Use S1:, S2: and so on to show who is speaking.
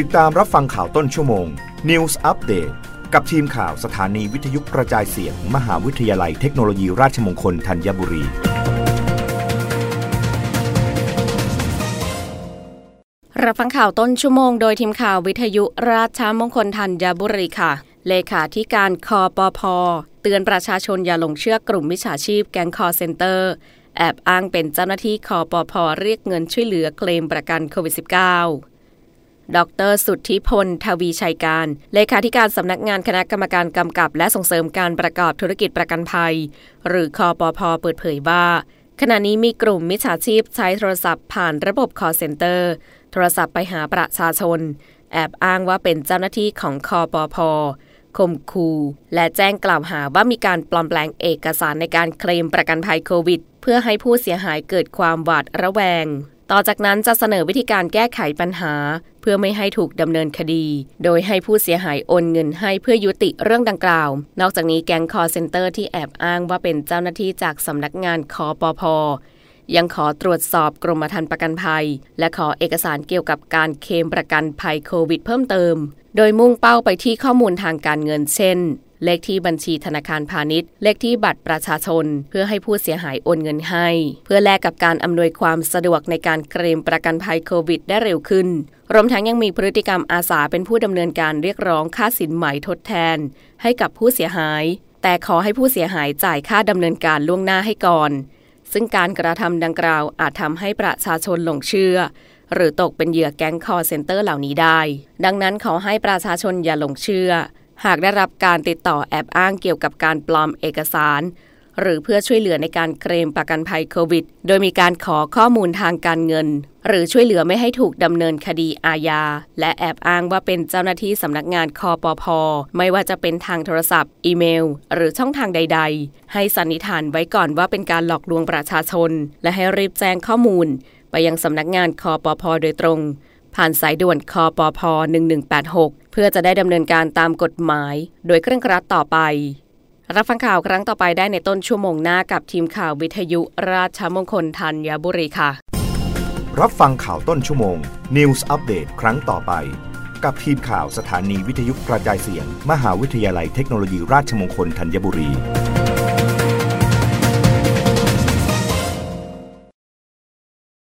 S1: ติดตามรับฟังข่าวต้นชั่วโมง News Update กับทีมข่าวสถานีวิทยุกระจายเสียง มหาวิทยาลัยเทคโนโลยีราชมงคลธัญบุรี
S2: รับฟังข่าวต้นชั่วโมงโดยทีมข่าววิทยุราชมงคลธัญบุรีค่ะ เลขาธิการ คปภเตือนประชาชนอย่าหลงเชื่อกลุ่มมิจฉาชีพแก๊งคอลเซ็นเตอร์ แอบอ้างเป็นเจ้าหน้าที่ คปภเรียกเงินช่วยเหลือเคลมประกันโควิด -19 ดรสุทธิพล ทวีชัยการ เลขาธิการสำนักงานคณะกรรมการกำกับ และส่งเสริมการประกอบธุรกิจประกันภัย หรือคอปพเปิดเผยว่า ขณะนี้มีกลุ่มมิจฉาชีพใช้โทรศัพท์ผ่านระบบ call center โทรศัพท์ไปหาประชาชน แอบอ้างว่าเป็นเจ้าหน้าที่ของคอปพคมคูและแจ้งกล่าวหาว่ามีการปลอมแปลงเอกสารในการเคลมประกันภัยโควิด เพื่อให้ผู้เสียหายเกิดความหวาดระแวง ต่อจากนั้นจะเสนอวิธีการแก้ไขปัญหา เพื่อไม่ให้ถูกดำเนินคดี โดยให้ผู้เสียหายโอนเงินให้เพื่อยุติเรื่องดังกล่าว นอกจากนี้แก๊งคอเซ็นเตอร์ที่แอบอ้างว่าเป็นเจ้าหน้าที่จากสำนักงานคอปพยังขอตรวจสอบกรมธรรม์ประกันภัย และขอเอกสารเกี่ยวกับการเคลมประกันภัยโควิดเพิ่มเติม โดยมุ่งเป้าไปที่ข้อมูลทางการเงินเช่น เลขที่บัญชีธนาคารพาณิชย์ เลขที่บัตรประชาชน เพื่อให้ผู้เสียหายโอนเงินให้ เพื่อแลกกับการอำนวยความสะดวกในการเคลมประกันภัยโควิดได้เร็วขึ้น รวมทั้งยังมีพฤติกรรมอาสาเป็นผู้ดำเนินการเรียกร้องค่าสินไหมทดแทน ให้กับผู้เสียหาย แต่ขอให้ผู้เสียหายจ่ายค่าดำเนินการล่วงหน้าให้ก่อน ซึ่งการกระทำดังกล่าวอาจทำให้ประชาชนหลงเชื่อหรือตกเป็นเหยื่อแก๊งคอลเซ็นเตอร์เหล่านี้ได้ ดังนั้นขอให้ประชาชนอย่าหลงเชื่อ หากได้รับการติดต่อแอบอ้างเกี่ยวกับการปลอมเอกสาร หรือเพื่อช่วยเหลือในการเคลมประกันภัยโควิด โดยมีการขอข้อมูลทางการเงิน หรือช่วยเหลือไม่ให้ถูกดำเนินคดีอาญา และแอบอ้างว่าเป็นเจ้าหน้าที่สำนักงานคอปพไม่ว่าจะเป็นทางโทรศัพท์ อีเมล หรือช่องทางใด ๆ ให้สันนิษฐานไว้ก่อนว่าเป็นการหลอกลวงประชาชน และให้รีบแจ้งข้อมูล ไปยังสำนักงานคอปพโดยตรง ผ่านสายด่วนคอปพ1186 เพื่อจะได้ดำเนินการตามกฎหมาย โดยเคร่งครัดต่อไป รับฟังข่าวครั้งต่อไปได้ในต้นชั่วโมงหน้ากับทีมข่าววิทยุราชมงคลธัญบุรีค่ะ
S1: รับฟังข่าวต้นชั่วโมง News อัปเดตครั้งต่อไป กับทีมข่าวสถานีวิทยุกระจายเสียง มหาวิทยาลัยเทคโนโลยีราชมงคลธัญบุรี